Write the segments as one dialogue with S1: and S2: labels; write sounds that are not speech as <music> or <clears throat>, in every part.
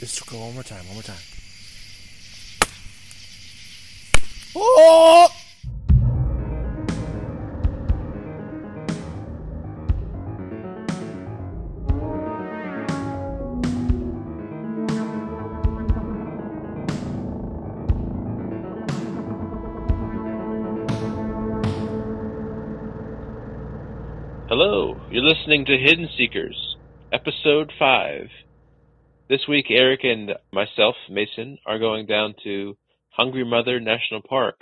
S1: Let's go one more time. One more time. Oh!
S2: Hello, you're listening to Hidden Seekers, Episode 5. This week, Eric and myself, Mason, are going down to Hungry Mother National Park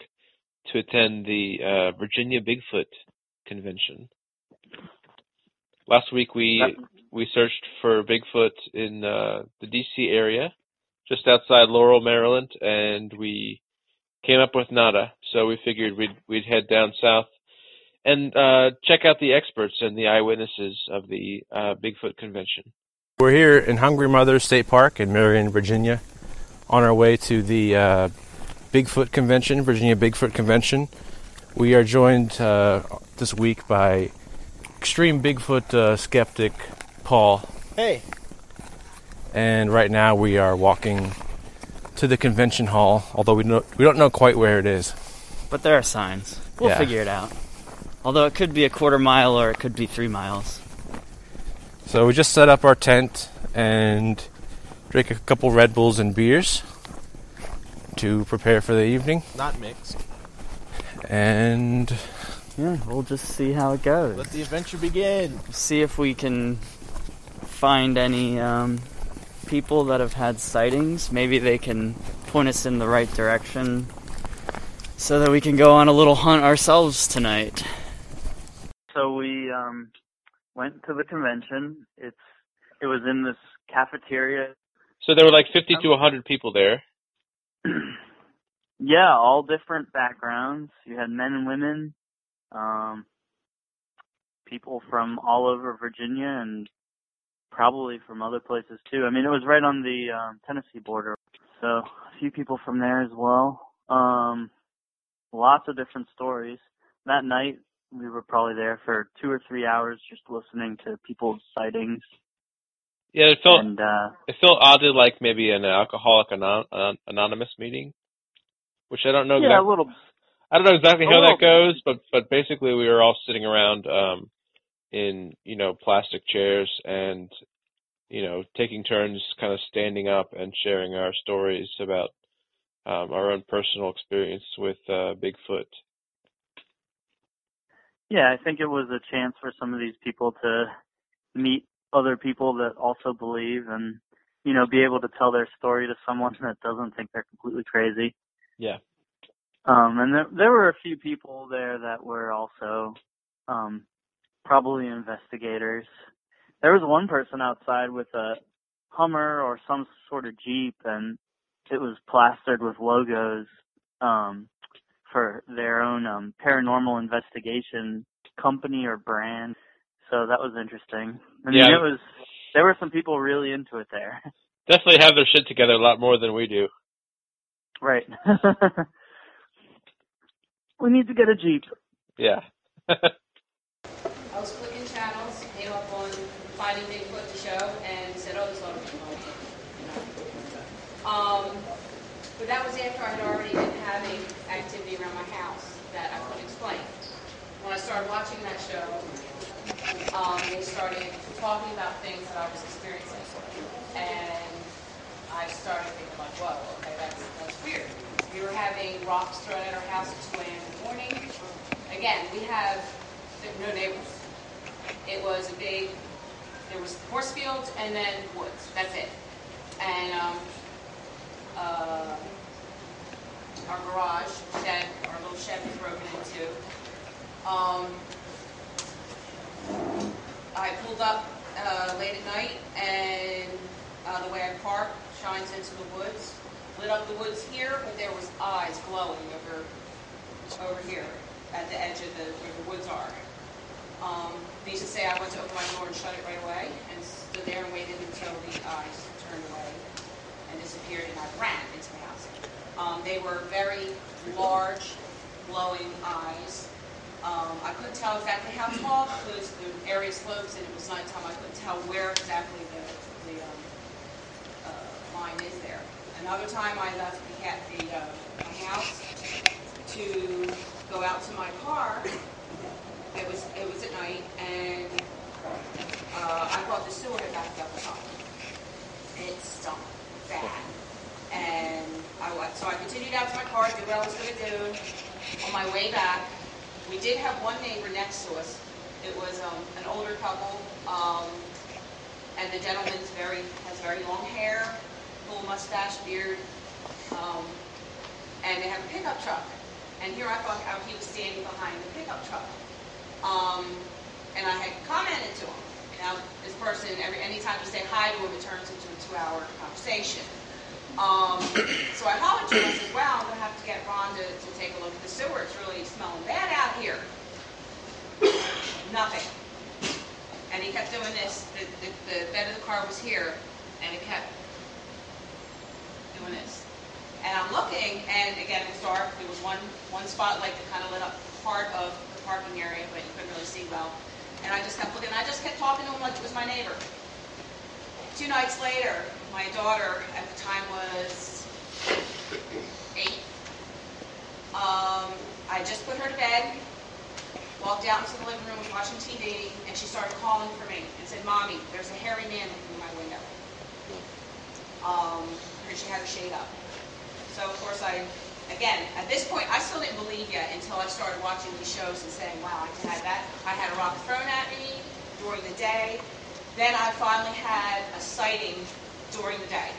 S2: to attend the uh, Virginia Bigfoot Convention. Last week, we we searched for Bigfoot in uh, the D.C. area, just outside Laurel, Maryland, and we came up with nada. So we figured we'd we'd head down south and uh, check out the experts and the eyewitnesses of the uh, Bigfoot convention.
S1: We're here in Hungry Mother State Park in Marion, Virginia, on our way to the uh, Bigfoot Convention, Virginia Bigfoot Convention. We are joined uh, this week by extreme Bigfoot uh, skeptic Paul.
S3: Hey.
S1: And right now we are walking to the convention hall, although we don't, we don't know quite where it is.
S3: But there are signs. We'll
S1: Yeah.
S3: figure it out. Although it could be a quarter mile or it could be three miles.
S1: So we just set up our tent and drank a couple Red Bulls and beers to prepare for the evening.
S4: Not mixed.
S1: And
S3: Yeah, we'll just see how it goes.
S4: Let the adventure begin.
S3: see if we can find any um, people that have had sightings. Maybe they can point us in the right direction so that we can go on a little hunt ourselves tonight. So we um, went to the convention. It's it was in this cafeteria.
S2: So there were like 50 to 100 people there. <clears throat>
S3: yeah, all different backgrounds. You had men and women, um, people from all over Virginia and probably from other places too. I mean, it was right on the um, Tennessee border, so a few people from there as well. Um, lots of different stories. That night, we were probably there for two or three hours just listening to people's sightings.
S2: Yeah, it felt
S3: And uh,
S2: it felt oddly like maybe an alcoholic anon- an- anonymous meeting, which I don't know.
S3: yeah, a little
S2: I don't know exactly how that goes, but but basically we were all sitting around um, in you know plastic chairs and you know taking turns, kind of standing up and sharing our stories about um, our own personal experience with uh, Bigfoot.
S3: Yeah, I think it was a chance for some of these people to meet other people that also believe and, you know, be able to tell their story to someone <laughs> that doesn't think they're completely crazy.
S2: Yeah.
S3: Um, and there, there were a few people there that were also, um, probably investigators. There was one person outside with a Hummer or some sort of Jeep and it was plastered with logos, um, for their own um, paranormal investigation company or brand. So that was interesting. I mean,
S2: Yeah.
S3: it was there were some people really into it there. <laughs>
S2: Definitely have their shit together a lot more than we do.
S3: right. <laughs> we need to get a jeep.
S2: Yeah. <laughs>
S5: I was clicking channels, came up on Finding Bigfoot the show, and said, oh, this ought to be fun. Um, but that was after I had already been having activity around my house that I couldn't explain. When I started watching that show, um, they started talking about things that I was experiencing. And I started thinking like, whoa, okay, that's, that's weird. We were having rocks thrown at our house at 2 a.m. in the morning. Again, we have no neighbors. It was a big, there was horse fields and then woods. That's it. And um, uh, our garage shed, our little shed was broken into. Um, I pulled up uh, late at night and uh, the way I park shines into the woods. Lit up the woods here, but there was eyes glowing over over here at the edge of the where the woods are. Um, needless to say, I went to open my door and shut it right away, and stood there and waited until the eyes turned away and disappeared, and I ran into the house. Um, they were very large, glowing eyes. Um, I couldn't tell exactly how tall because the area slopes and it was nighttime. I couldn't tell where exactly the, the um, uh, line is there. Another time I left the, cat, the, uh, the house to go out to my car. It was it was at night, and uh, I thought the sewer had backed up or something. It stunk bad, and I so I continued out to my car, did what I was going to do. On my way back, we did have one neighbor next to us. It was um, an older couple, um, and the gentleman's very has very long hair, full mustache, beard, um, and they have a pickup truck. And here I thought how he was standing behind the pickup truck. Um, and I had commented to him. Now, this person, every anytime you say hi to him, it turns into a two-hour conversation. Um, so I hollered and said, well, I'm going to have to get Ron to, to take a look at the sewer. It's really smelling bad out here. Nothing. And he kept doing this. The, the, the bed of the car was here, and it kept doing this. And I'm looking, and again, it was dark. There was one, one spotlight that kind of lit up part of the parking area, but you couldn't really see well. And I just kept looking. I just kept talking to him like it was my neighbor. Two nights later, my daughter at the time was eight. Um, I just put her to bed, walked out into the living room, was watching TV, and she started calling for me and said, "Mommy, there's a hairy man looking in my window." Um, and she had her shade up. So of course I, again, at this point, I still didn't believe yet until I started watching these shows and saying, wow, I had that. I had a rock thrown at me during the day. Then I finally had a sighting during the day.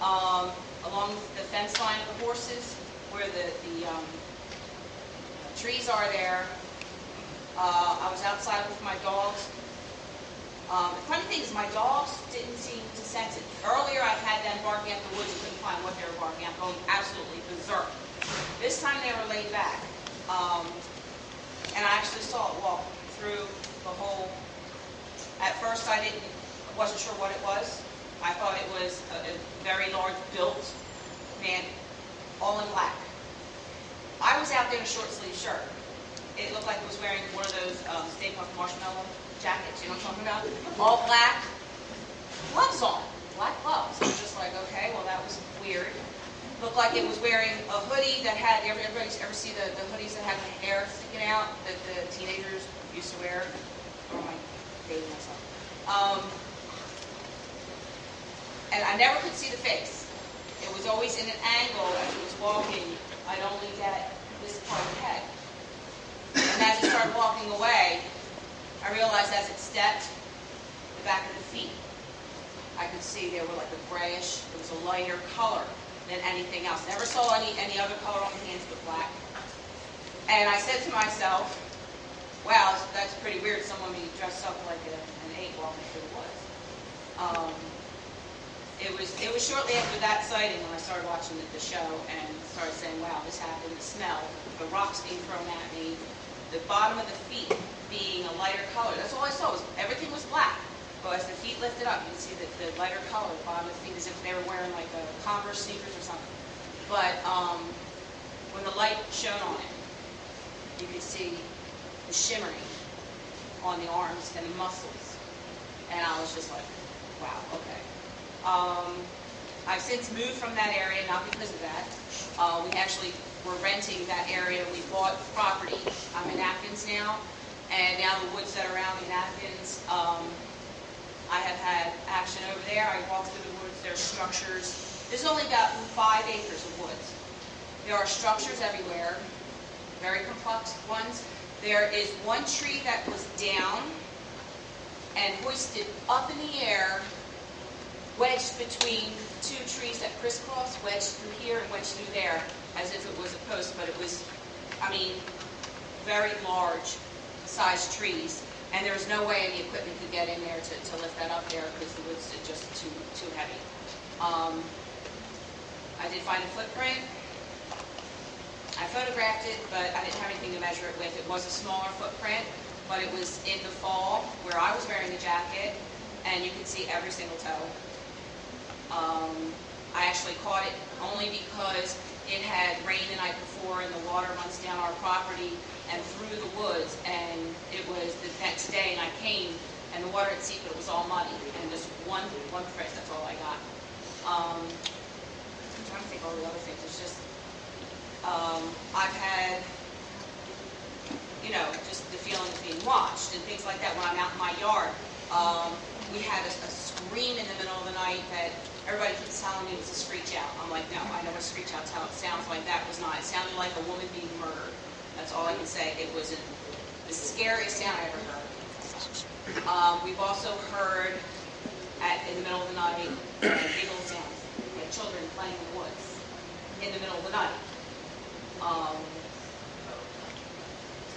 S5: Um, along the fence line of the horses, where the, the, um, trees are there. Uh, I was outside with my dogs. Um, the funny thing is, my dogs didn't seem to sense it. Earlier, I've had them barking at the woods and couldn't find what they were barking at, going absolutely berserk. This time, they were laid back. Um, and I actually saw it walk through the whole. At first, I didn't, wasn't sure what it was. I thought it was a, a very large built man, all in black. I was out there in a short sleeve shirt. It looked like it was wearing one of those um, Stay Puft Marshmallow jackets, you know what I'm talking about? All black, gloves on, black gloves. I was just like, okay, well, that was weird. Looked like it was wearing a hoodie that had, everybody ever see the, the hoodies that have the hair sticking out that the teenagers used to wear? Am I dating myself? Um, and I never could see the face. It was always in an angle as it was walking. I'd only get this part of the head. And as it started walking away, I realized as it stepped, the back of the feet, I could see they were like a grayish, it was a lighter color than anything else. Never saw any, any other color on the hands but black. And I said to myself, wow, that's pretty weird, someone be dressed up like a, an ape walking through the woods. Um, it was it was shortly after that sighting when I started watching the, the show and started saying, wow, this happened, the smell, the rocks being thrown at me, the bottom of the feet being a lighter color. That's all I saw. Was everything was black. But as the feet lifted up, you could see the, the lighter color, the bottom of the feet, as if they were wearing like a Converse sneakers or something. But um, when the light shone on it, you could see the shimmering on the arms and the muscles. And I was just like, wow, okay. Um, I've since moved from that area, not because of that. Uh, we actually were renting that area. We bought property. I'm in Atkins now, and now the woods that are around me in Atkins, um, I have had action over there. I walked through the woods. There are structures. There's only about five acres of woods. There are structures everywhere, very complex ones. There is one tree that was down and hoisted up in the air wedged between two trees that crisscross, wedged through here and wedged through there, as if it was a post, but it was, I mean, very large sized trees. And there was no way any equipment could get in there to, to lift that up there because the wood's are just too, too heavy. Um, I did find a footprint. I photographed it, but I didn't have anything to measure it with. It was a smaller footprint, but it was in the fall where I was wearing the jacket, and you could see every single toe. Um, I actually caught it only because it had rained the night before and the water runs down our property and through the woods. And it was the next day and I came and the water had seeped, but it was all muddy and just one one print. That's all I got. Um, I'm trying to think all the other things. It's just, um, I've had, you know, just the feeling of being watched and things like that when I'm out in my yard. Um, we had a, a scream in the middle of the night that everybody keeps telling me was a screech owl. I'm like, no, I know what screech owl tell- sounds like. That was not. It sounded like a woman being murdered. That's all I can say. It was a, the scariest sound I ever heard. Um, we've also heard at, in the middle of the night, giggle sounds, like children playing in the woods in the middle of the night. Um,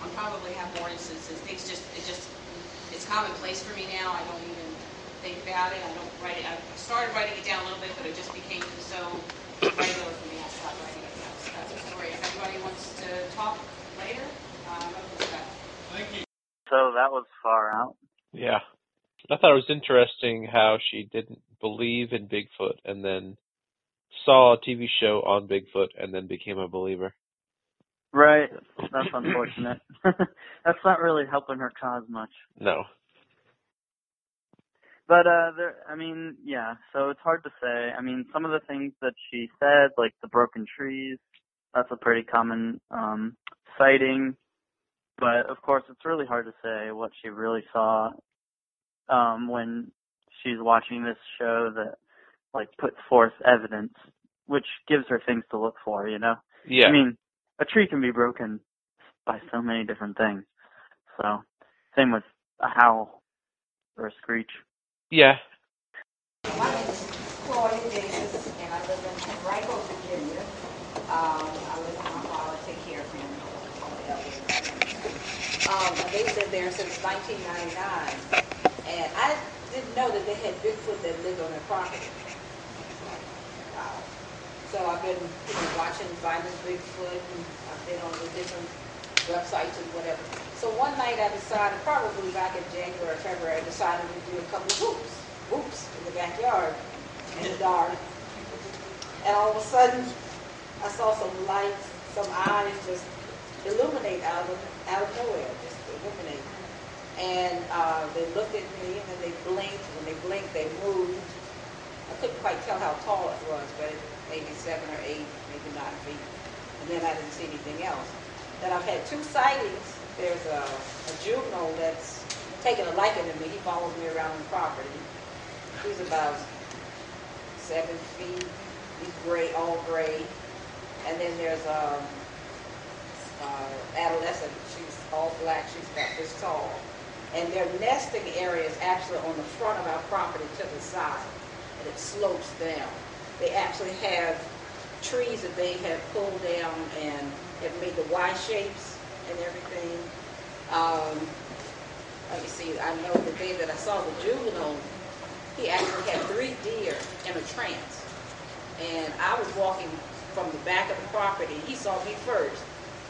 S5: I probably have more instances. Things just, it just, it's commonplace for me now. I don't even think about it. I don't write it. I started writing it down a little bit, but it just became so regular for me. I stopped writing it down. So that's a story. If anybody wants to talk later, um, I'm open to that.
S3: So that was far out.
S2: Yeah. I thought it was interesting how she didn't believe in Bigfoot and then saw a TV show on Bigfoot and then became a believer.
S3: Right. That's unfortunate. <laughs> That's not really helping her cause much.
S2: No.
S3: But uh there I mean, yeah, so it's hard to say. I mean, some of the things that she said, like the broken trees, that's a pretty common um sighting. But of course it's really hard to say what she really saw um when she's watching this show that like puts forth evidence which gives her things to look for, you know?
S2: Yeah.
S3: I mean, a tree can be broken by so many different things. So, same with a howl or a screech.
S2: yeah.
S6: My name is Claudia Davis, and I live in Henrico, Virginia. Um, I live with my father, take care of him. Um, they've been there since 1999, and I didn't know that they had Bigfoot that lived on their property. Wow. So I've been, you know, watching Finding Bigfoot, and I've been on the different websites and whatever. So one night I decided, probably back in January or February, I decided to do a couple of whoops, whoops in the backyard in the dark. And all of a sudden, I saw some lights, some eyes just illuminate out of out of nowhere, just illuminate. And uh, they looked at me, and then they blinked. When they blinked, they moved. I couldn't quite tell how tall it was, but it, maybe seven or eight, maybe nine feet. And then I didn't see anything else. Then I've had two sightings. There's a, a juvenile that's taking a liking to me. He follows me around the property. He's about seven feet. He's gray, all gray. And then there's a uh, adolescent. She's all black. She's about this tall. And their nesting area is actually on the front of our property to the side, and it slopes down. They actually have trees that they have pulled down and have made the Y shapes and everything. Um, let me see. I know the day that I saw the juvenile, he actually had three deer in a trance. And I was walking from the back of the property. He saw me first.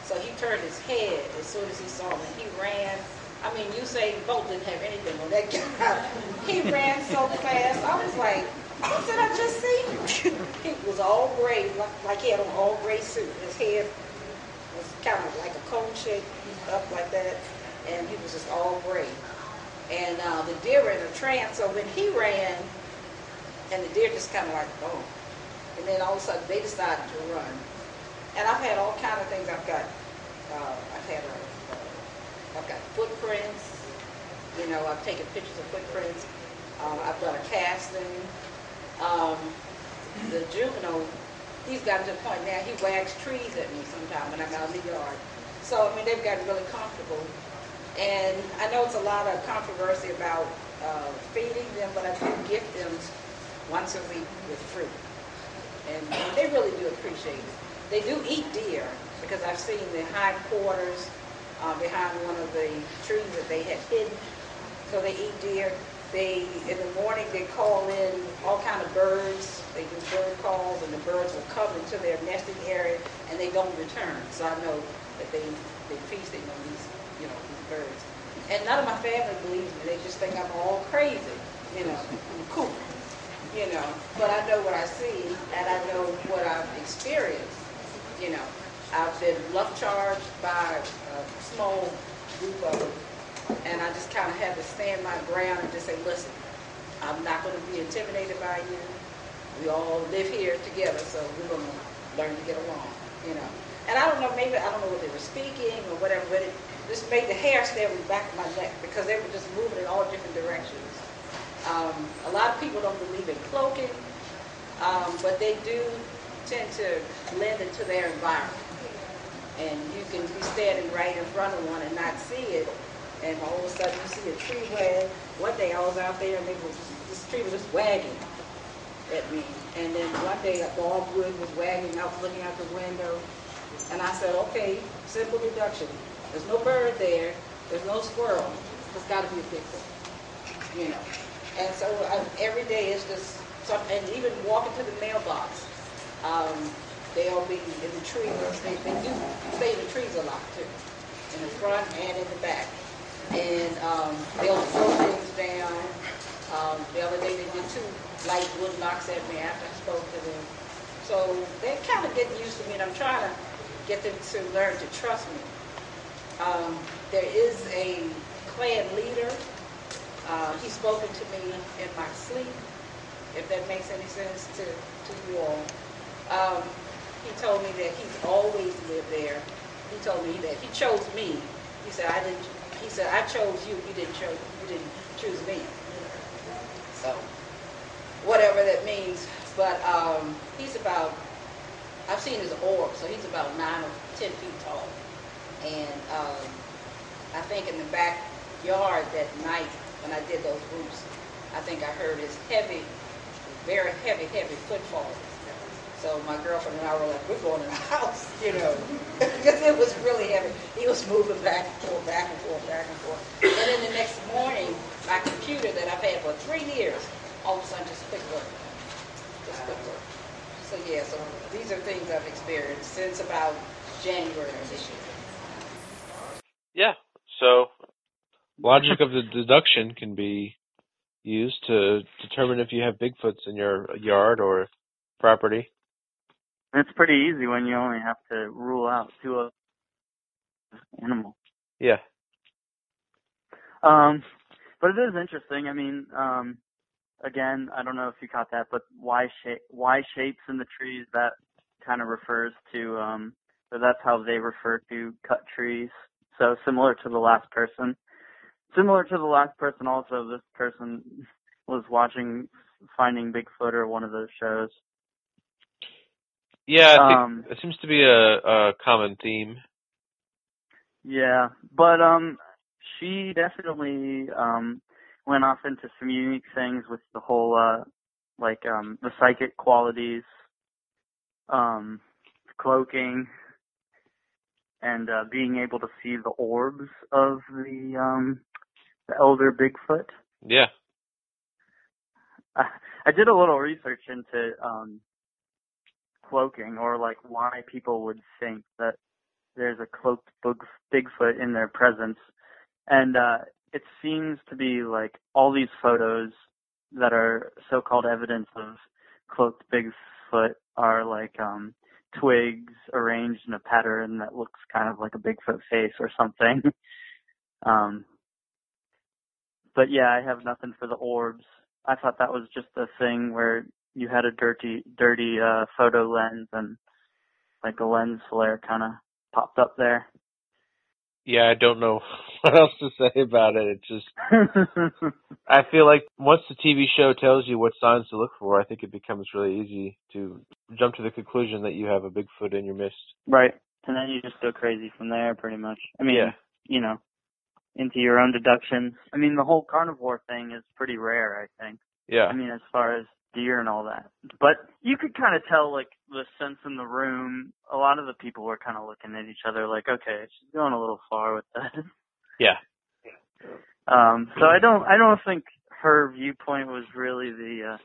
S6: So he turned his head as soon as he saw me. He ran. I mean, Usain Bolt didn't have anything on that guy. <laughs> he ran so fast. I was like, what did I just see? he <laughs> was all gray, like, like he had an all gray suit. His head was kind of like a cone shape up like that. And he was just all gray. And uh, the deer were in a trance. So when he ran, and the deer just kind of like, oh. And then all of a sudden they decided to run. And I've had all kind of things. I've got, uh, I've had, uh, I've got footprints. You know, I've taken pictures of footprints. Uh, I've done a casting. Um, the juvenile, he's gotten to the point now he wags trees at me sometimes when I'm out in the yard. So I mean, they've gotten really comfortable. And I know it's a lot of controversy about uh, feeding them, but I do gift them once a week with fruit. And, they really do appreciate it. They do eat deer because I've seen the hindquarters uh, behind one of the trees that they had hidden. So they eat deer. They in the morning they call in all kind of birds. They do bird calls, and the birds will come into their nesting area, and they don't return. So I know that they they feasting on these you know these birds. And none of my family believes me. They just think I'm all crazy, you know, I'm cool, you know. But I know what I see, and I know what I've experienced, you know. I've been bluff charged by a small group of and I just kind of had to stand my ground and just say, listen, I'm not going to be intimidated by you. we all live here together, so we're gonna learn to get along, you know. And I don't know, maybe, I don't know what they were speaking or whatever, but it just made the hair stand on the back of my neck because they were just moving in all different directions. Um, a lot of people don't believe in cloaking, um, but they do tend to blend into their environment. And you can be standing right in front of one and not see it, and all of a sudden you see a tree wag. One day I was out there and was, this tree was just wagging at me. And then one day a dogwood was wagging out, looking out the window. And I said, okay, simple deduction. There's no bird there. There's no squirrel. There's got to be a Bigfoot, you know. And so I, every day is just and even walking to the mailbox, um, they'll be in the trees. They, they do stay in the trees a lot too, in the front and in the back. And um, they'll throw things down. Um, the other day they did two light wood knocks at me after I spoke to them. So they're kind of getting used to me, and I'm trying to get them to learn to trust me. Um, there is a clan leader. Uh, he's spoken to me in my sleep, if that makes any sense to, to you all. Um, he told me that he's always lived there. He told me that he chose me. He said I didn't. He said I chose you. You didn't chose. You didn't choose me. So whatever that means. But um, he's about. I've seen his orb, so he's about nine or ten feet tall. And um, I think in the backyard that night when I did those roofs, I think I heard his heavy, very heavy, heavy footfall. So my girlfriend and I were like, we're going in the house, <laughs> you know, <laughs> because it was really heavy. He was moving back and forth, back and forth, back and forth. And then the next morning, my computer that I've had for three years, all of a sudden just quit working. Just quit working. So yeah, so these are things I've experienced since about January of this year.
S2: Yeah. So logic of the deduction can be used to determine if you have Bigfoots in your yard or property.
S3: It's pretty easy when you only have to rule out two of animals.
S2: Yeah.
S3: Um, but it is interesting. I mean, um, again, I don't know if you caught that, but Y shape, Y shapes in the trees that kind of refers to, um, so that's how they refer to cut trees. So similar to the last person. Similar to the last person also, this person was watching Finding Bigfoot or one of those shows.
S2: Yeah,
S3: Um,
S2: it seems to be a, a common theme.
S3: Yeah, but um, she definitely um went off into some unique things with the whole uh like um the psychic qualities, um, cloaking, and uh being able to see the orbs of the um the elder Bigfoot.
S2: Yeah.
S3: I, I did a little research into um cloaking or like why people would think that there's a cloaked Big- Bigfoot in their presence. And uh it seems to be like all these photos that are so-called evidence of cloaked Bigfoot are like um twigs arranged in a pattern that looks kind of like a Bigfoot face or something. <laughs> um but yeah, I have nothing for the orbs. I thought that was just a thing where you had a dirty dirty uh photo lens and like a lens flare kind of popped up there.
S2: Yeah, I don't know <laughs> what else to say about it. It just I feel like once the TV show tells you what signs to look for, I think it becomes really easy to jump to the conclusion that you have a Bigfoot in your midst.
S3: right. And then you just go crazy from there pretty much. I mean,
S2: Yeah.
S3: you know, into your own deductions. I mean, the whole carnivore thing is pretty rare, I think.
S2: Yeah.
S3: I mean, as far as deer and all that. But you could kind of tell, like, the sense in the room. A lot of the people were kind of looking at each other like, okay, she's going a little far with that. <laughs>
S2: Yeah.
S3: Um, so I don't, I don't think her viewpoint was really the uh,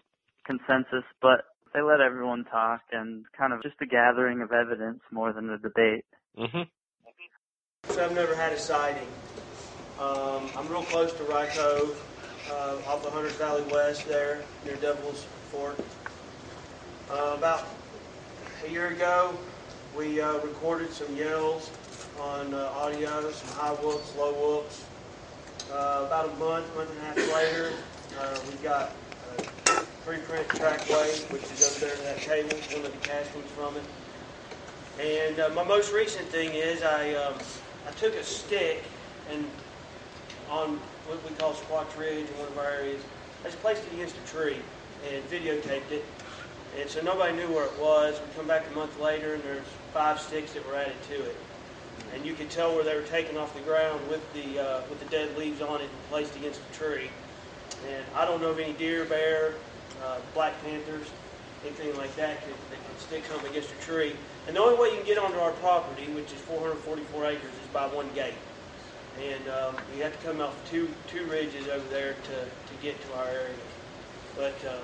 S3: consensus, but they let everyone talk and kind of just a gathering of evidence more than a debate.
S2: Mhm.
S4: So I've never had a sighting. Um, I'm real close to Rye Cove, uh, off of Hunters Valley West there, near Devil's Fork. Uh, about a year ago, we uh, recorded some yells on uh, audio, some high whoops, low whoops. Uh, about a month, month and a half later, uh, we got uh, preprint trackway, which is over there to that table, one of the castings from it. And my most recent thing is I um, I took a stick and on what we call Squatch Ridge in one of our areas, I just placed it against a tree and videotaped it. And so nobody knew where it was. We come back a month later and there's five sticks that were added to it. And you could tell where they were taken off the ground with the uh, with the dead leaves on it and placed against a tree. And I don't know of any deer, bear, uh, black panthers, anything like that that, that can stick something against a tree. And the only way you can get onto our property, which is 444 acres, is by one gate. And um, you have to come off two two ridges over there to, to get to our area. But uh,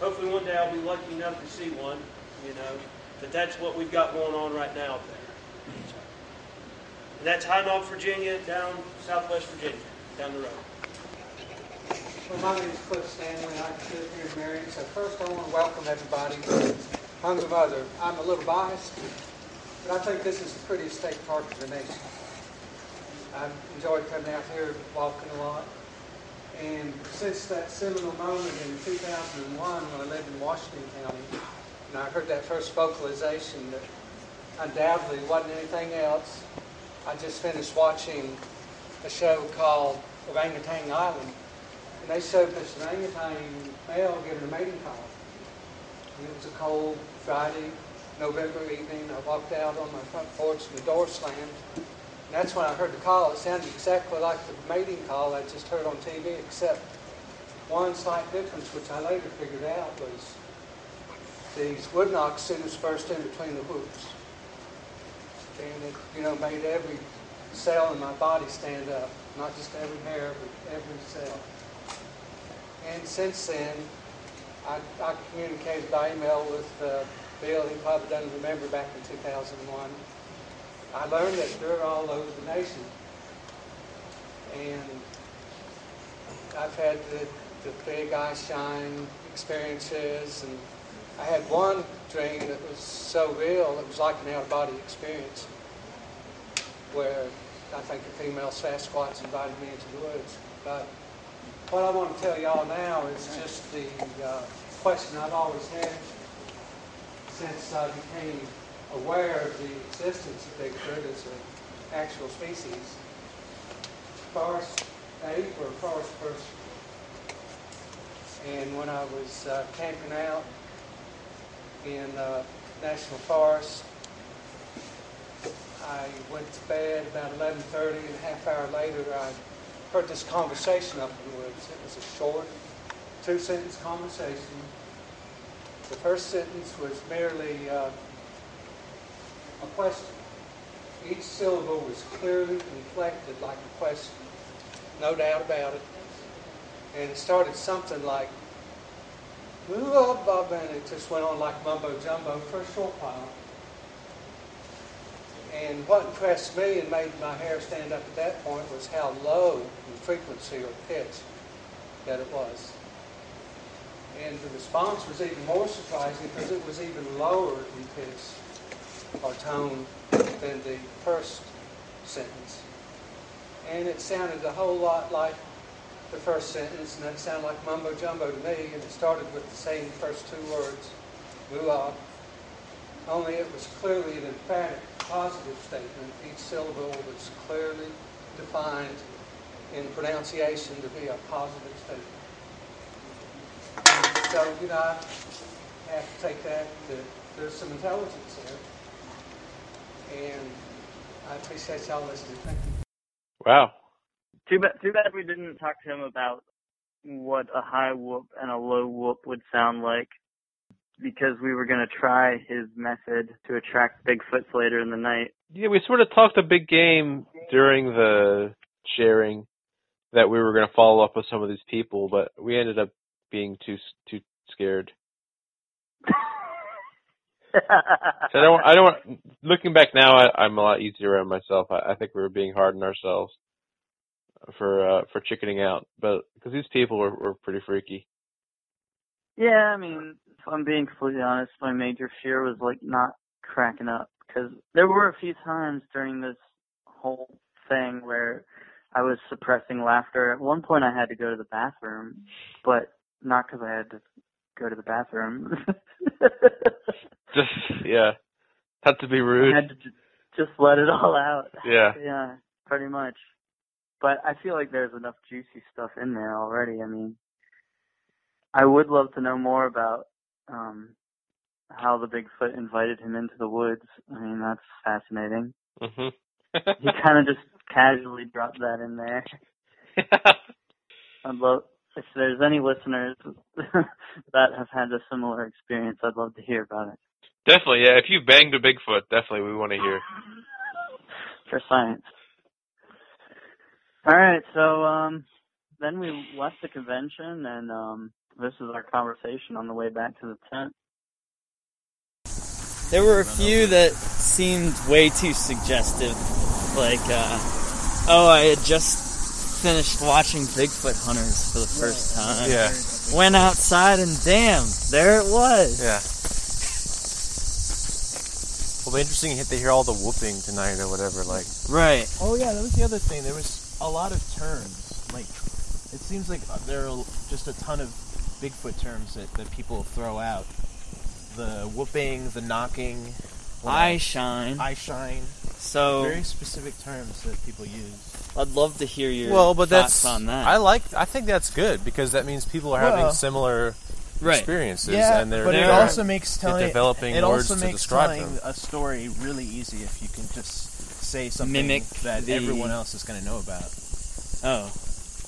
S4: hopefully one day I'll be lucky enough to see one, you know. But that's what we've got going on right now up there. And that's High Knob, Virginia, down southwest Virginia, down the road.
S7: Well, my name is Cliff Stanley, and I live here in Marion. So first, I want to welcome everybody to of other. I'm a little biased, but I think this is the prettiest state park in the nation. I've enjoyed coming out here, walking a lot. And since that seminal moment in 2001 when I lived in Washington County, and I heard that first vocalization that undoubtedly wasn't anything else, I just finished watching a show called Orangutan Island, and they showed this orangutan male giving a mating call. And it was a cold Friday, November evening. I walked out on my front porch and the door slammed. That's when I heard the call. It sounded exactly like the mating call I just heard on TV, except one slight difference, which I later figured out, was these wood knocks suits burst in between the whoops. And it, you know, made every cell in my body stand up. Not just every hair, but every cell. And since then, I, I communicated by email with uh, Bill. He probably doesn't remember back in 2001. I learned that they're all over the nation. And I've had the, the big eye shine experiences. And I had one dream that was so real, it was like an out-of-body experience where I think a female Sasquatch invited me into the woods. But what I want to tell y'all now is just the uh, question I've always had since I became aware of the existence of Bigfoot as an actual species. Forest ape or forest person. And when I was uh, camping out in uh, National Forest, I went to bed about 11.30 and a half hour later I heard this conversation up in the woods. It was a short, two-sentence conversation. The first sentence was merely uh, a question. Each syllable was clearly inflected like a question, no doubt about it. And it started something like, ah, Bob, and it just went on like mumbo jumbo for a short while. And what impressed me and made my hair stand up at that point was how low in frequency or pitch that it was. And the response was even more surprising because it was even lower in pitch or tone than the first sentence. And it sounded a whole lot like the first sentence, and that sounded like mumbo jumbo to me, and it started with the same first two words, mooah, only it was clearly an emphatic positive statement. Each syllable was clearly defined in pronunciation to be a positive statement. So, you know, I have to take that that there's some intelligence. And I appreciate y'all listening. Thank you.
S2: Wow.
S3: Too bad. Too bad we didn't talk to him about what a high whoop and a low whoop would sound like, because we were gonna try his method to attract Bigfoots later in the night.
S2: Yeah, we sort of talked a big game during the sharing that we were going to follow up with some of these people, but we ended up being too too scared. <laughs> I don't. I don't. Looking back now, I, I'm a lot easier on myself. I, I think we were being hard on ourselves for uh, for chickening out, but because these people were, were pretty freaky.
S3: yeah, I mean, if I'm being completely honest, my major fear was like not cracking up because there were a few times during this whole thing where I was suppressing laughter. At one point, I had to go to the bathroom, but not because I had to go to the bathroom. <laughs>
S2: Just yeah, had to be
S3: I
S2: rude.
S3: had to ju- just let it all out. <laughs>
S2: Yeah.
S3: Yeah, pretty much. But I feel like there's enough juicy stuff in there already. I mean, I would love to know more about um how the Bigfoot invited him into the woods. I mean, that's fascinating.
S2: hmm
S3: He <laughs> kind of just casually dropped that in there. <laughs> I'd love if there's any listeners that have had a similar experience. I'd love to hear about it
S2: definitely, yeah. If you've banged a Bigfoot, definitely we want to hear.
S3: for science. All right, so um, then we left the convention, and um, this is our conversation on the way back to the tent.
S8: There were a few that seemed way too suggestive. Like, uh, oh, I had just finished watching Bigfoot Hunters for the first time.
S1: Yeah.
S8: Went outside and damn, there it was.
S1: Yeah. Well, it'll be interesting to hear all the whooping tonight or whatever. Like,
S8: Right.
S9: Oh yeah, that was the other thing. There was a lot of terms. Like, it seems like uh, there are just a ton of Bigfoot terms that, that people throw out. The whooping, the knocking, what
S8: Eye shine.
S9: eye shine.
S8: So
S9: Very specific terms that people use.
S8: I'd love to hear your
S1: well, but
S8: thoughts
S1: that's
S8: on that.
S1: I like. I think that's good because that means people are having similar
S8: right.
S1: experiences
S9: yeah,
S1: and they're
S9: but it
S8: they're-
S9: also makes telling
S1: developing
S9: it
S1: words
S9: also
S1: to describe
S9: telling
S1: them.
S9: a story really easy if you can just say something
S8: Mimic
S9: that
S8: the-
S9: everyone else is going to know about.
S8: Oh.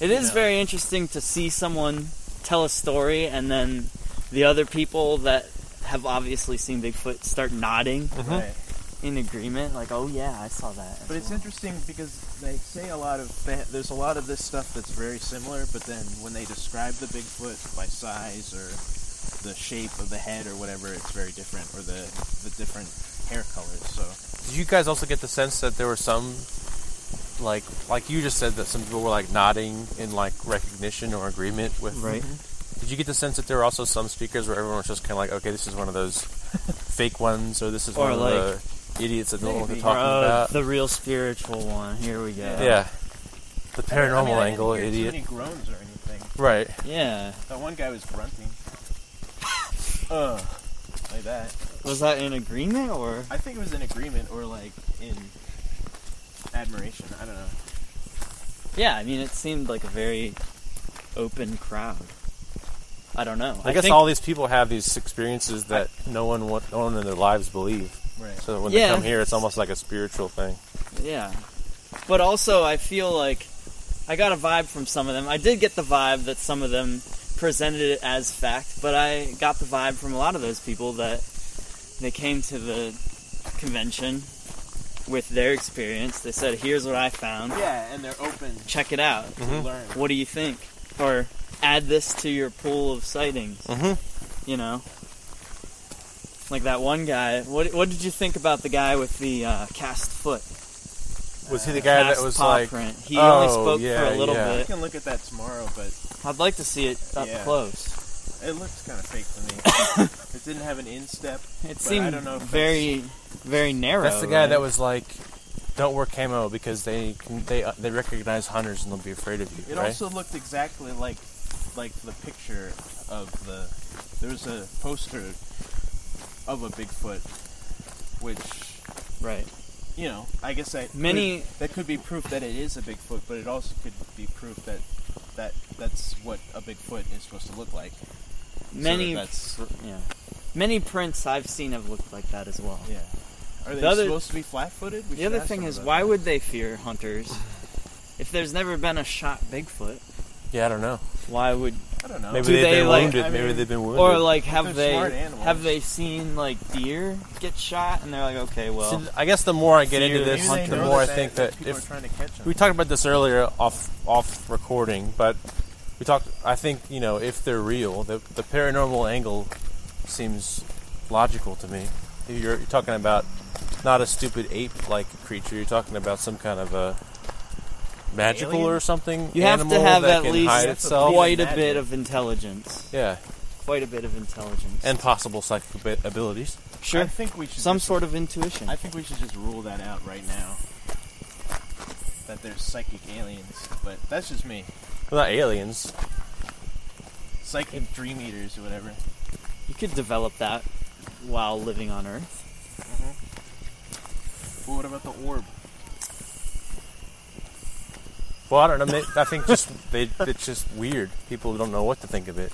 S8: It is
S9: know.
S8: very interesting to see someone tell a story and then the other people that have obviously seen Bigfoot start nodding
S1: Mm-hmm.
S9: Right.
S8: In agreement, like, oh yeah, I saw that.
S9: But it's
S8: well."
S9: interesting because they say a lot of they, there's a lot of this stuff that's very similar, but then when they describe the Bigfoot by size or the shape of the head or whatever, it's very different, or the the different hair colors. So
S1: Did you guys also get the sense that there were some, like, like you just said that some people were like nodding in like recognition or agreement with?
S8: Right. Mm-hmm.
S1: Did you get the sense that there were also some speakers where everyone was just kind of like, okay, this is one of those <laughs> fake ones, or this is
S8: Or
S1: one
S8: like-
S1: of the idiots that don't know what they're talking
S8: Oh,
S1: about?
S8: the real spiritual one. Here we go.
S1: yeah. The paranormal
S9: I mean, I
S1: angle,
S9: didn't hear
S1: idiot.
S9: Too many groans or anything.
S1: Right.
S8: Yeah.
S9: That one guy was grunting. Uh, like that.
S8: Was that in agreement or?
S9: I think it was in agreement or like in admiration. I don't know.
S8: Yeah, I mean, it seemed like a very open crowd. I don't know.
S1: I, guess
S8: think,
S1: all these people have these experiences that no one, no one in their lives believe.
S9: Right.
S1: So when
S8: Yeah.
S1: they come here, it's almost like a spiritual thing.
S8: Yeah. But also, I feel like I got a vibe from some of them. I did get the vibe that some of them presented it as fact, but I got the vibe from a lot of those people that they came to the convention with their experience. They said, "Here's what I found.
S9: Yeah, and they're open
S8: Check it out.
S9: to
S1: Mhm.
S9: learn.
S8: What do you think?" Or add this to your pool of sightings.
S1: Mhm.
S8: You know. Like that one guy. What What did you think about the guy with the uh, cast foot?
S1: Was he the guy that
S8: cast
S1: was
S8: paw
S1: like,
S8: print. He
S1: oh,
S8: only spoke
S1: yeah,
S8: for a little
S1: yeah.
S9: I
S8: bit.
S9: can look at that tomorrow, but
S8: I'd like to see it up
S9: Yeah.
S8: close.
S9: it looks kind of fake to me. <laughs> it didn't have an instep.
S8: It
S9: But
S8: seemed
S9: I don't know if
S8: very, very narrow.
S1: That's the guy
S8: right?
S1: that was like, "Don't wear camo because they can, they uh, they recognize hunters and they'll be afraid of you."
S9: It
S1: right?
S9: also looked exactly like like the picture of the. There was a poster of a Bigfoot, which
S8: right.
S9: you know, I guess that
S8: Many-
S9: could, that could be proof that it is a Bigfoot, but it also could be proof that that that's what a Bigfoot is supposed to look like.
S8: Many,
S9: that's-
S8: pr- yeah, many prints I've seen have looked like that as well.
S9: Yeah. Are they
S8: The other-
S9: supposed to be flat-footed? We
S8: The other thing is, why
S9: that.
S8: would they fear hunters? If there's never been a shot Bigfoot,
S1: yeah, I don't know.
S8: why would
S9: I don't know.
S1: Maybe
S8: Do
S1: they've
S8: they,
S1: been
S8: like-
S1: wounded.
S9: I
S1: Maybe
S9: mean-
S1: they've been wounded.
S8: or like have
S9: They're
S8: they
S9: smart animals.
S8: have they seen like deer get shot and they're like, okay, well,
S1: See, I guess the more I get
S8: Fear
S1: into
S8: the
S1: this,
S9: Maybe they
S1: the
S9: know
S1: more I think that
S9: people
S1: if
S9: are trying to catch them.
S1: we talked about this earlier off off recording, but we talked. I think you know if they're real, the the paranormal angle seems logical to me. You're, you're talking about not a stupid ape-like creature. You're talking about some kind of a magical
S9: Alien?
S1: or something.
S8: you have to have at least
S1: hide
S9: That's a
S8: quite a bit of intelligence.
S1: Yeah,
S8: Quite a bit of intelligence.
S1: and possible psychic abi- abilities.
S8: sure,
S9: I think we should
S8: some
S9: just-
S8: sort of intuition.
S9: I think we should just rule that out right now. That there's psychic aliens, but that's just me.
S1: Well, not aliens.
S9: Psychic dream eaters or whatever.
S8: You could develop that while living on Earth. Mm-hmm.
S9: Well, what about the orb?
S1: Well, I don't know. may- I think just they it's just weird. People don't know what to think of it.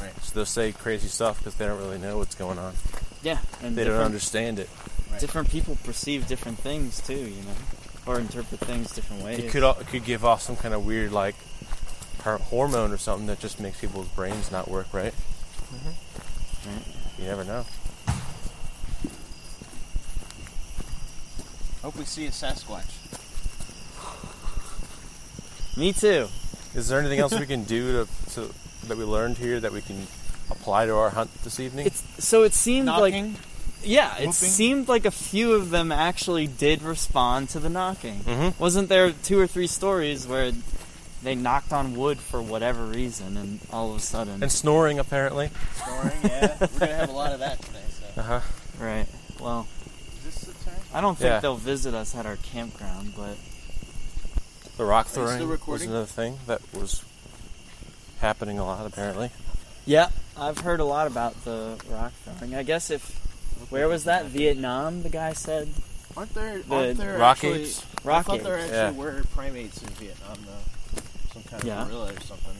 S9: Right.
S1: So they'll say crazy stuff because they don't really know what's going on.
S8: Yeah, and
S1: They don't understand it.
S9: Right.
S8: different people perceive different things too, you know, or interpret things different ways.
S1: It could al- it could give off some kind of weird like hormone or something that just makes people's brains not work right.
S8: Right.
S1: You never know.
S9: Hope we see a Sasquatch.
S8: Me too.
S1: Is there anything else we can do to, to that we learned here that we can apply to our hunt this evening?
S8: It's so it seemed like
S9: Knocking.
S8: yeah, it
S9: Whooping?
S8: seemed like a few of them actually did respond to the knocking.
S1: Mhm.
S8: Wasn't there two or three stories where they knocked on wood for whatever reason, and all of a sudden,
S1: and snoring apparently.
S9: Snoring, yeah. We're gonna have a lot of that today. So.
S1: Uh huh.
S8: right? Well,
S9: Is this the time?
S8: I don't think
S1: Yeah.
S8: they'll visit us at our campground, but
S1: The rock
S9: Are you still
S1: throwing was another thing that was happening a lot apparently.
S8: yeah, I've heard a lot about the rock throwing. I guess if where was that Vietnam? The guy said
S9: Aren't there?
S8: The
S9: Aren't there
S1: rock
S9: actually,
S1: apes?
S9: I
S8: rock
S9: thought there actually
S1: Yeah.
S9: were primates in Vietnam though. Some kind of
S8: Yeah.
S9: gorilla or something.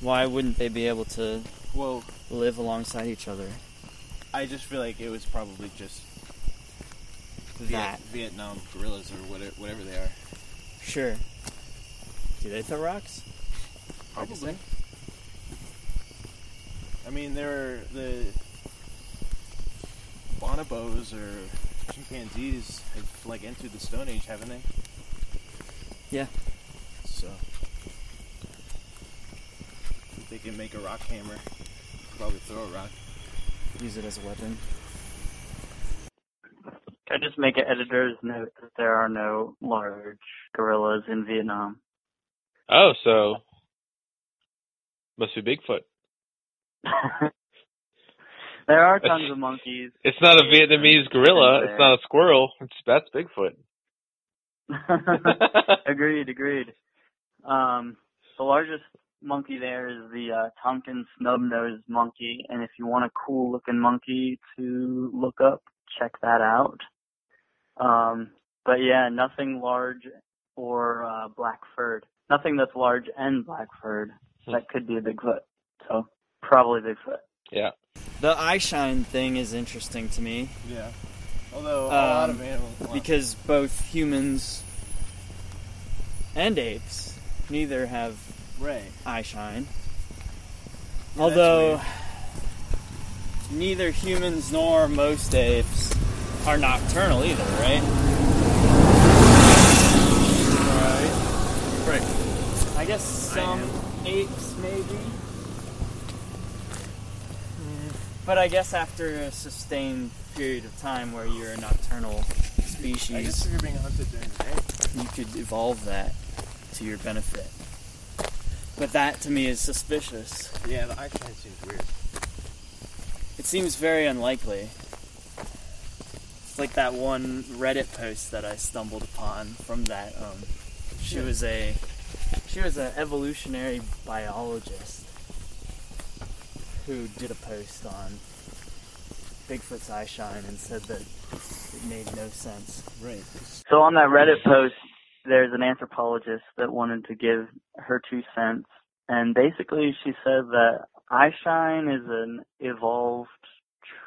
S8: Why wouldn't they be able to
S9: Well,
S8: live alongside each other?
S9: I just feel like it was probably just Viet-
S8: That
S9: Vietnam gorillas or whatever, whatever they are.
S8: Sure. Do they throw rocks?
S9: Probably. I mean, there are the bonobos or chimpanzees have like entered the Stone Age, haven't they?
S8: Yeah.
S9: So if they can make a rock hammer. Probably throw a rock.
S8: Use it as a weapon.
S3: Can I just make an editor's note that there are no large gorillas in Vietnam?
S2: Oh, so must be Bigfoot. <laughs>
S3: there are tons of monkeys.
S2: It's not a Vietnamese gorilla. It's not a squirrel. It's that's Bigfoot. <laughs>
S3: agreed, agreed. Um, the largest monkey there is the uh, Tonkin snub-nosed monkey, and if you want a cool-looking monkey to look up, check that out. Um, but yeah, nothing large or uh, black-furred. Nothing that's large and black-furred. That could be a Bigfoot. So probably Bigfoot.
S2: Yeah.
S8: The eye shine thing is interesting to me
S9: Yeah. Although a lot
S8: Um,
S9: of animals.
S8: because both humans and apes neither have
S9: right.
S8: eye shine.
S9: that's
S8: Although neither humans nor most apes are nocturnal either, right?
S9: Right.
S8: I guess some apes maybe. Hmm. But I guess after a sustained period of time where you're a nocturnal
S9: I guess
S8: species,
S9: if you're being hunted during the day.
S8: you could evolve that to your benefit. But that to me is suspicious.
S9: Yeah, the eye seems weird.
S8: It seems very unlikely. It's like that one Reddit post that I stumbled upon from that. Um, she was a she was an evolutionary biologist who did a post on Bigfoot's eye shine and said that it made no sense.
S9: Right.
S3: So on that Reddit post, there's an anthropologist that wanted to give her two cents, and basically she said that eye shine is an evolved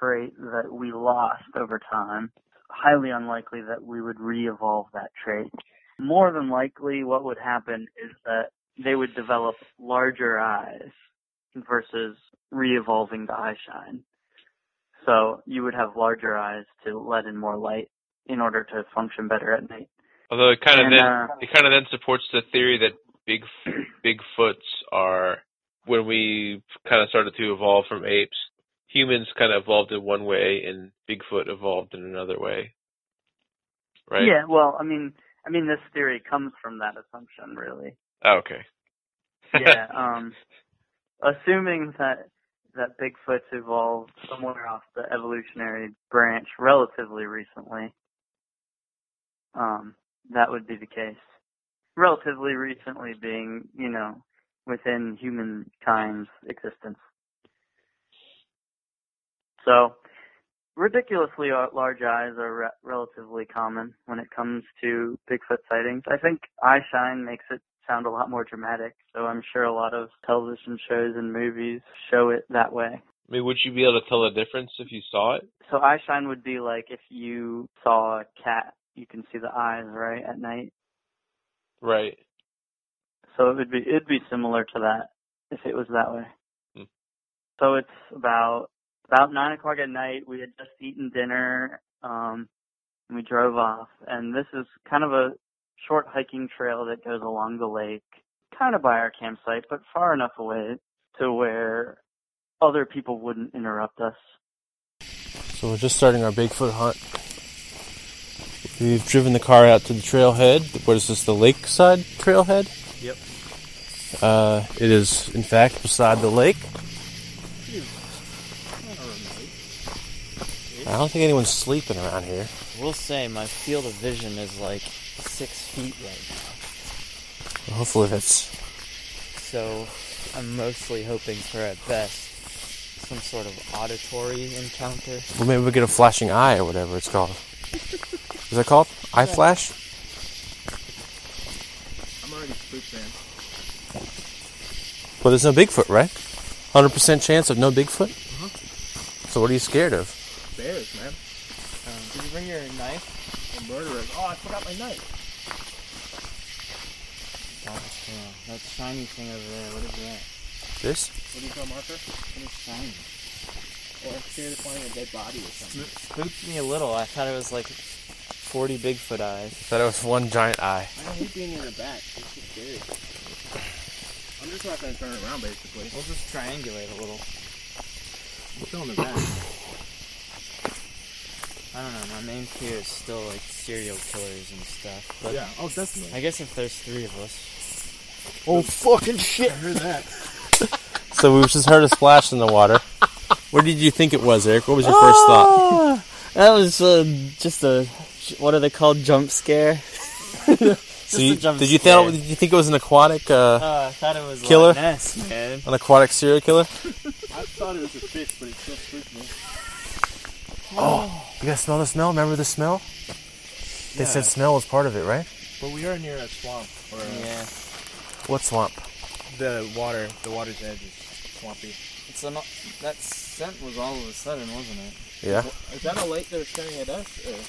S3: trait that we lost over time. Highly unlikely that we would re-evolve that trait. More than likely, what would happen is that they would develop larger eyes versus re-evolving the eye shine. So you would have larger eyes to let in more light in order to function better at night.
S2: Although it kind of
S3: And,
S2: then
S3: uh,
S2: it kind of then supports the theory that big Bigfoots are when we kind of started to evolve from apes. Humans kind of evolved in one way, and Bigfoot evolved in another way. Right?
S3: Yeah, well, I mean, I mean, this theory comes from that assumption, really.
S2: Oh, okay.
S3: Yeah. <laughs> um, assuming that that Bigfoot's evolved somewhere off the evolutionary branch relatively recently, um, that would be the case. Relatively recently being, you know, within humankind's existence. So, ridiculously uh, large eyes are re- relatively common when it comes to Bigfoot sightings. I think eye shine makes it sound a lot more dramatic, so I'm sure a lot of television shows and movies show it that way.
S2: I mean, would you be able to tell the difference if you saw it?
S3: So eye shine would be like if you saw a cat, you can see the eyes, right, at night.
S2: Right.
S3: So it would be it'd be similar to that if it was that way.
S2: Hmm.
S3: So it's about about nine o'clock at night. We had just eaten dinner, um, and we drove off. And this is kind of a short hiking trail that goes along the lake, kind of by our campsite, but far enough away to where other people wouldn't interrupt us.
S1: So we're just starting our Bigfoot hunt. We've driven the car out to the trailhead. What is this, the lakeside trailhead?
S9: Yep.
S1: Uh, it is, in fact, beside the lake. I don't think anyone's sleeping around here.
S8: We'll say my field of vision is like six feet right now.
S1: Well, hopefully that's.
S8: So I'm mostly hoping for at best some sort of auditory encounter.
S1: Well, maybe we'll get a flashing eye or whatever it's called. Is that called? Eye flash?
S9: I'm already spooked, man.
S1: Well, there's no Bigfoot, right? 100% chance of no Bigfoot? Mm-hmm. So what are you scared of?
S9: Bears, man.
S8: Um, did you bring your knife?
S9: And murderers. Oh, I forgot my knife.
S8: Oh, yeah. That shiny thing over there. What is that?
S1: This?
S9: What do you call marker?
S8: What is shiny?
S9: Or I'm scared of finding a dead body or something.
S8: Spooked me a little. I thought it was like 40 Bigfoot eyes.
S1: I thought it was one giant eye.
S9: I hate being in the back. It's just scary. I'm just not gonna turn around, basically.
S8: We'll just triangulate a little.
S9: I'm still in the back.
S8: I don't know. My main fear is still like serial killers and stuff. But
S9: yeah. Oh, definitely.
S8: I guess if there's three of us,
S1: Oh, fucking shit!
S9: I heard that. <laughs>
S1: So we just heard a splash in the water. Where did you think it was, Eric? What was your first thought?
S8: Ah, that was uh, just a what are they called? Jump scare. <laughs>
S1: So you, did you think did you think it was an aquatic uh,
S8: Uh, I thought it was
S1: Killer?
S8: Ness, man.
S1: an aquatic serial killer?
S9: I thought it was a fish, but it still spooked me.
S1: Oh, you guys smell the smell? Remember the smell? They
S9: Yeah.
S1: said smell was part of it, right?
S9: But we are near a swamp. Or a,
S8: Yeah,
S1: What swamp?
S9: The water, the water's edge is swampy.
S8: it's an, that scent was all of a sudden, wasn't it?
S1: Yeah.
S9: Is that a light that was staring at us? Or?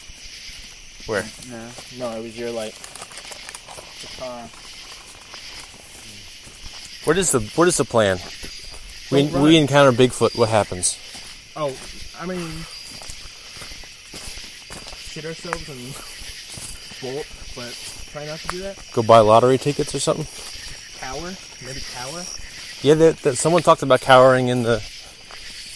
S1: Where?
S8: No.
S9: No, it was your light. The car.
S1: What is the what is the plan? We,
S9: Well,
S1: we encounter Bigfoot. What happens?
S9: Oh, I mean, shit ourselves and bolt, but try not to do that.
S1: Go buy lottery tickets or something?
S9: Cower, maybe cower.
S1: Yeah, that, that, someone talked about cowering in the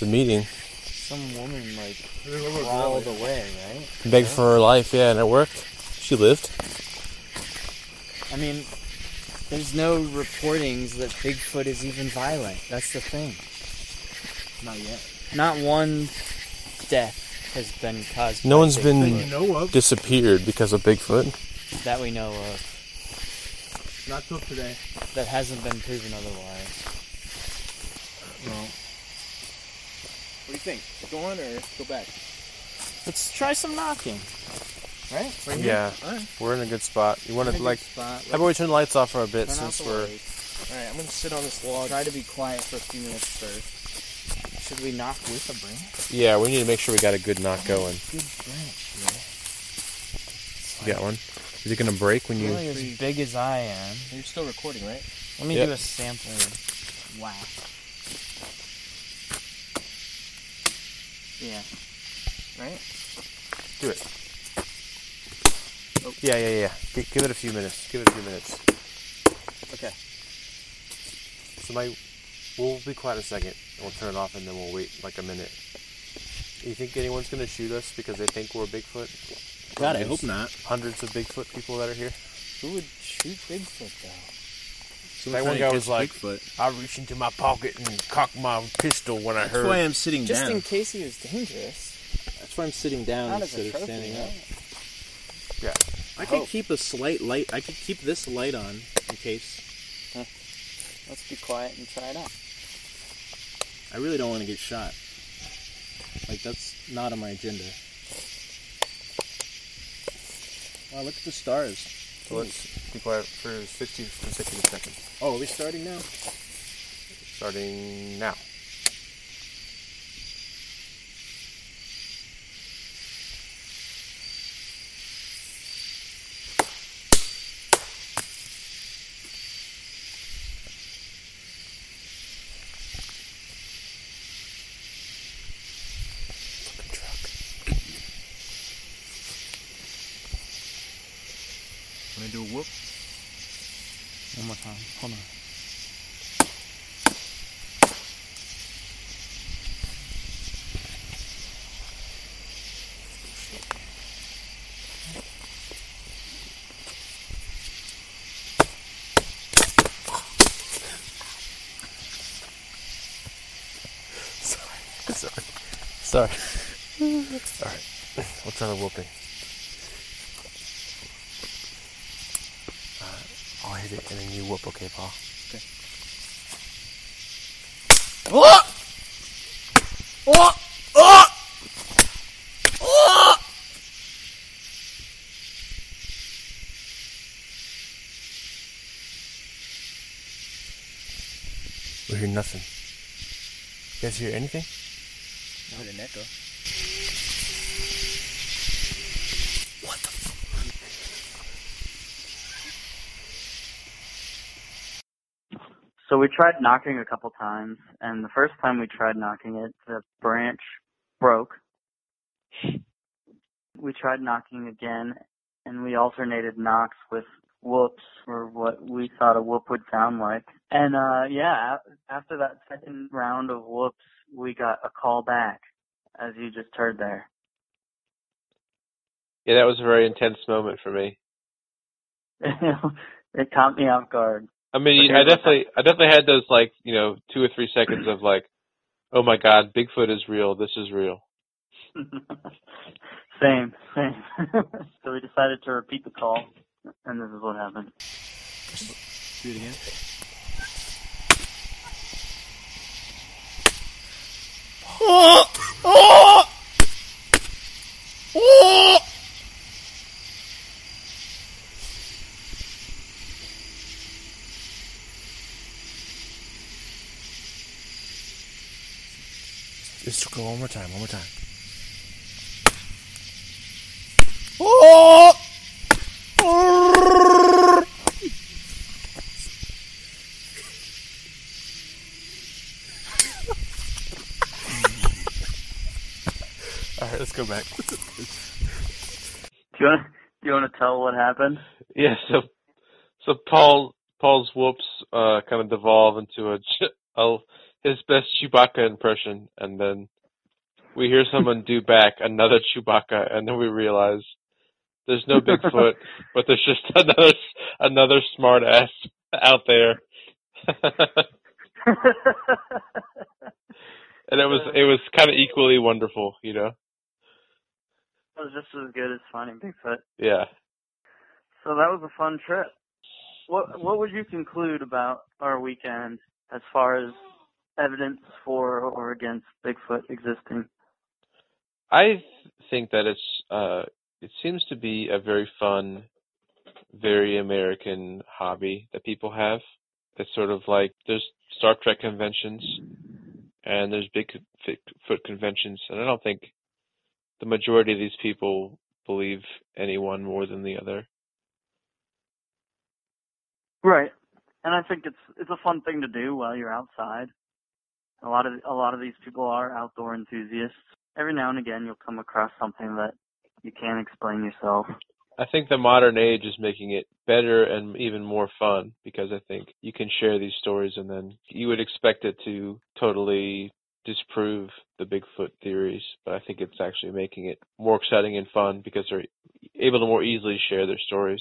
S1: the meeting.
S8: Some woman like
S9: There's
S8: crawled away, right?
S1: Begged for her life, yeah, and it worked. She lived.
S8: I mean, there's no reportings that Bigfoot is even violent. That's the thing.
S9: Not yet.
S8: Not one death has been caused.
S1: No
S8: by
S1: one's been-
S8: Bigfoot
S9: That you know of?
S1: Disappeared because of Bigfoot.
S8: that we know of
S9: Not till today.
S8: that hasn't been proven otherwise.
S9: Uh, no. What do you think? Go on or go back?
S8: Let's try some knocking. Right?
S9: Right here?
S1: Yeah,
S9: Alright.
S1: we're in a good spot. You want to like?
S8: spot.
S1: How about we turn the lights off for a bit
S8: Turn out
S1: since
S8: the
S1: we're
S8: lights.
S9: Alright, I'm gonna sit on this log.
S8: Try to be quiet for a few minutes first. Should we knock with a branch?
S1: yeah. We need to make sure we got a good knock going.
S8: Good branch, yeah.
S1: You got one? Is it gonna break when you?
S8: Really as big as I am.
S9: You're still recording, right?
S8: Let me
S1: Yep.
S8: do a sample whack. Yeah. Right?
S1: Do it. Oh. Yeah, yeah, yeah. G- give it a few minutes. Give it a few minutes.
S8: Okay.
S1: So my, we'll be quiet a second. and We'll turn it off and then we'll wait like a minute. Do you think anyone's gonna shoot us because they think we're Bigfoot?
S9: God, I hope not.
S1: Hundreds of Bigfoot people that are here.
S8: Who would shoot Bigfoot though?
S1: That one guy was like, I reached into my pocket and cocked my pistol when I heard.
S9: That's
S1: heard.
S9: why I'm sitting
S8: Just
S9: down.
S8: Just in case he was dangerous.
S9: That's why I'm sitting down
S8: Not
S9: instead of
S8: trophy,
S9: standing up.
S8: right?
S1: Yeah.
S9: I could
S8: hope.
S9: keep a slight light. I could keep this light on in case.
S8: let's be quiet and try it out.
S9: I really don't want to get shot. Like that's not on my agenda. Wow, look at the stars.
S1: So let's be quiet for 60 consecutive seconds.
S9: Oh, are we starting now?
S1: Starting now.
S9: Can I do a whoop?
S8: One more time. Hold on.
S1: Sorry. Sorry. All right. Let's try the whooping. Uh, I'll hit it and then you whoop, okay, Paul?
S9: Okay.
S1: Oh! Oh! Oh! Oh! We hear nothing. You guys hear anything?
S9: I heard an echo.
S1: What the
S3: So we tried knocking a couple times, and the first time we tried knocking it, the branch broke. We tried knocking again, and we alternated knocks with whoops, or what we thought a whoop would sound like. And uh yeah, after that second round of whoops, we got a call back, as you just heard there.
S2: Yeah, that was a very intense moment for me. <laughs>
S3: it caught me off guard.
S2: I mean, I definitely, I definitely had those like, you know, two or three seconds of like, oh my god, Bigfoot is real. This is real. <laughs>
S3: same, same. <laughs> so we decided to repeat the call, and this is what happened.
S9: Do it again.
S1: Let's go one more time, one more time. All right, let's go back. <laughs>
S3: Do you want do you want to tell what happened?
S2: Yeah, so, so Paul, Paul's whoops, uh, kind of devolve into a, <laughs> a, his best Chewbacca impression, and then we hear someone do back another Chewbacca, and then we realize there's no Bigfoot, <laughs> but there's just another, another smart ass out there. and it was, it was kind of equally wonderful, you know?
S3: Was just as good as finding Bigfoot.
S2: Yeah.
S3: So that was a fun trip. What what would you conclude about our weekend as far as evidence for or against Bigfoot existing?
S2: I think that it's uh it seems to be a very fun, very American hobby that people have. It's sort of like there's Star Trek conventions and there's Bigfoot conventions, and I don't think the majority of these people believe any one more than the other.
S3: Right. And I think it's it's a fun thing to do while you're outside. A lot of a lot of these people are outdoor enthusiasts. Every now and again you'll come across something that you can't explain yourself.
S2: I think the modern age is making it better and even more fun because I think you can share these stories and then you would expect it to totally disprove the Bigfoot theories, but I think it's actually making it more exciting and fun because they're able to more easily share their stories.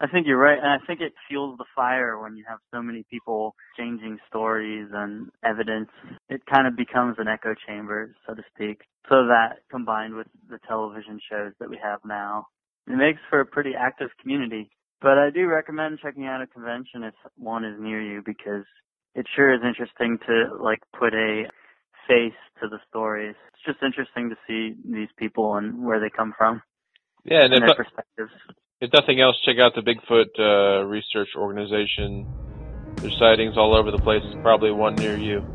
S3: I think you're right, and I think it fuels the fire when you have so many people changing stories and evidence. It kind of becomes an echo chamber, so to speak. So that combined with the television shows that we have now, it makes for a pretty active community. But I do recommend checking out a convention if one is near you because it sure is interesting to like put a face to the stories. It's just interesting to see these people and where they come from
S2: Yeah, and
S3: and their perspectives.
S2: if nothing else, check out the Bigfoot uh, Research Organization. There's sightings all over the place. There's probably one near you.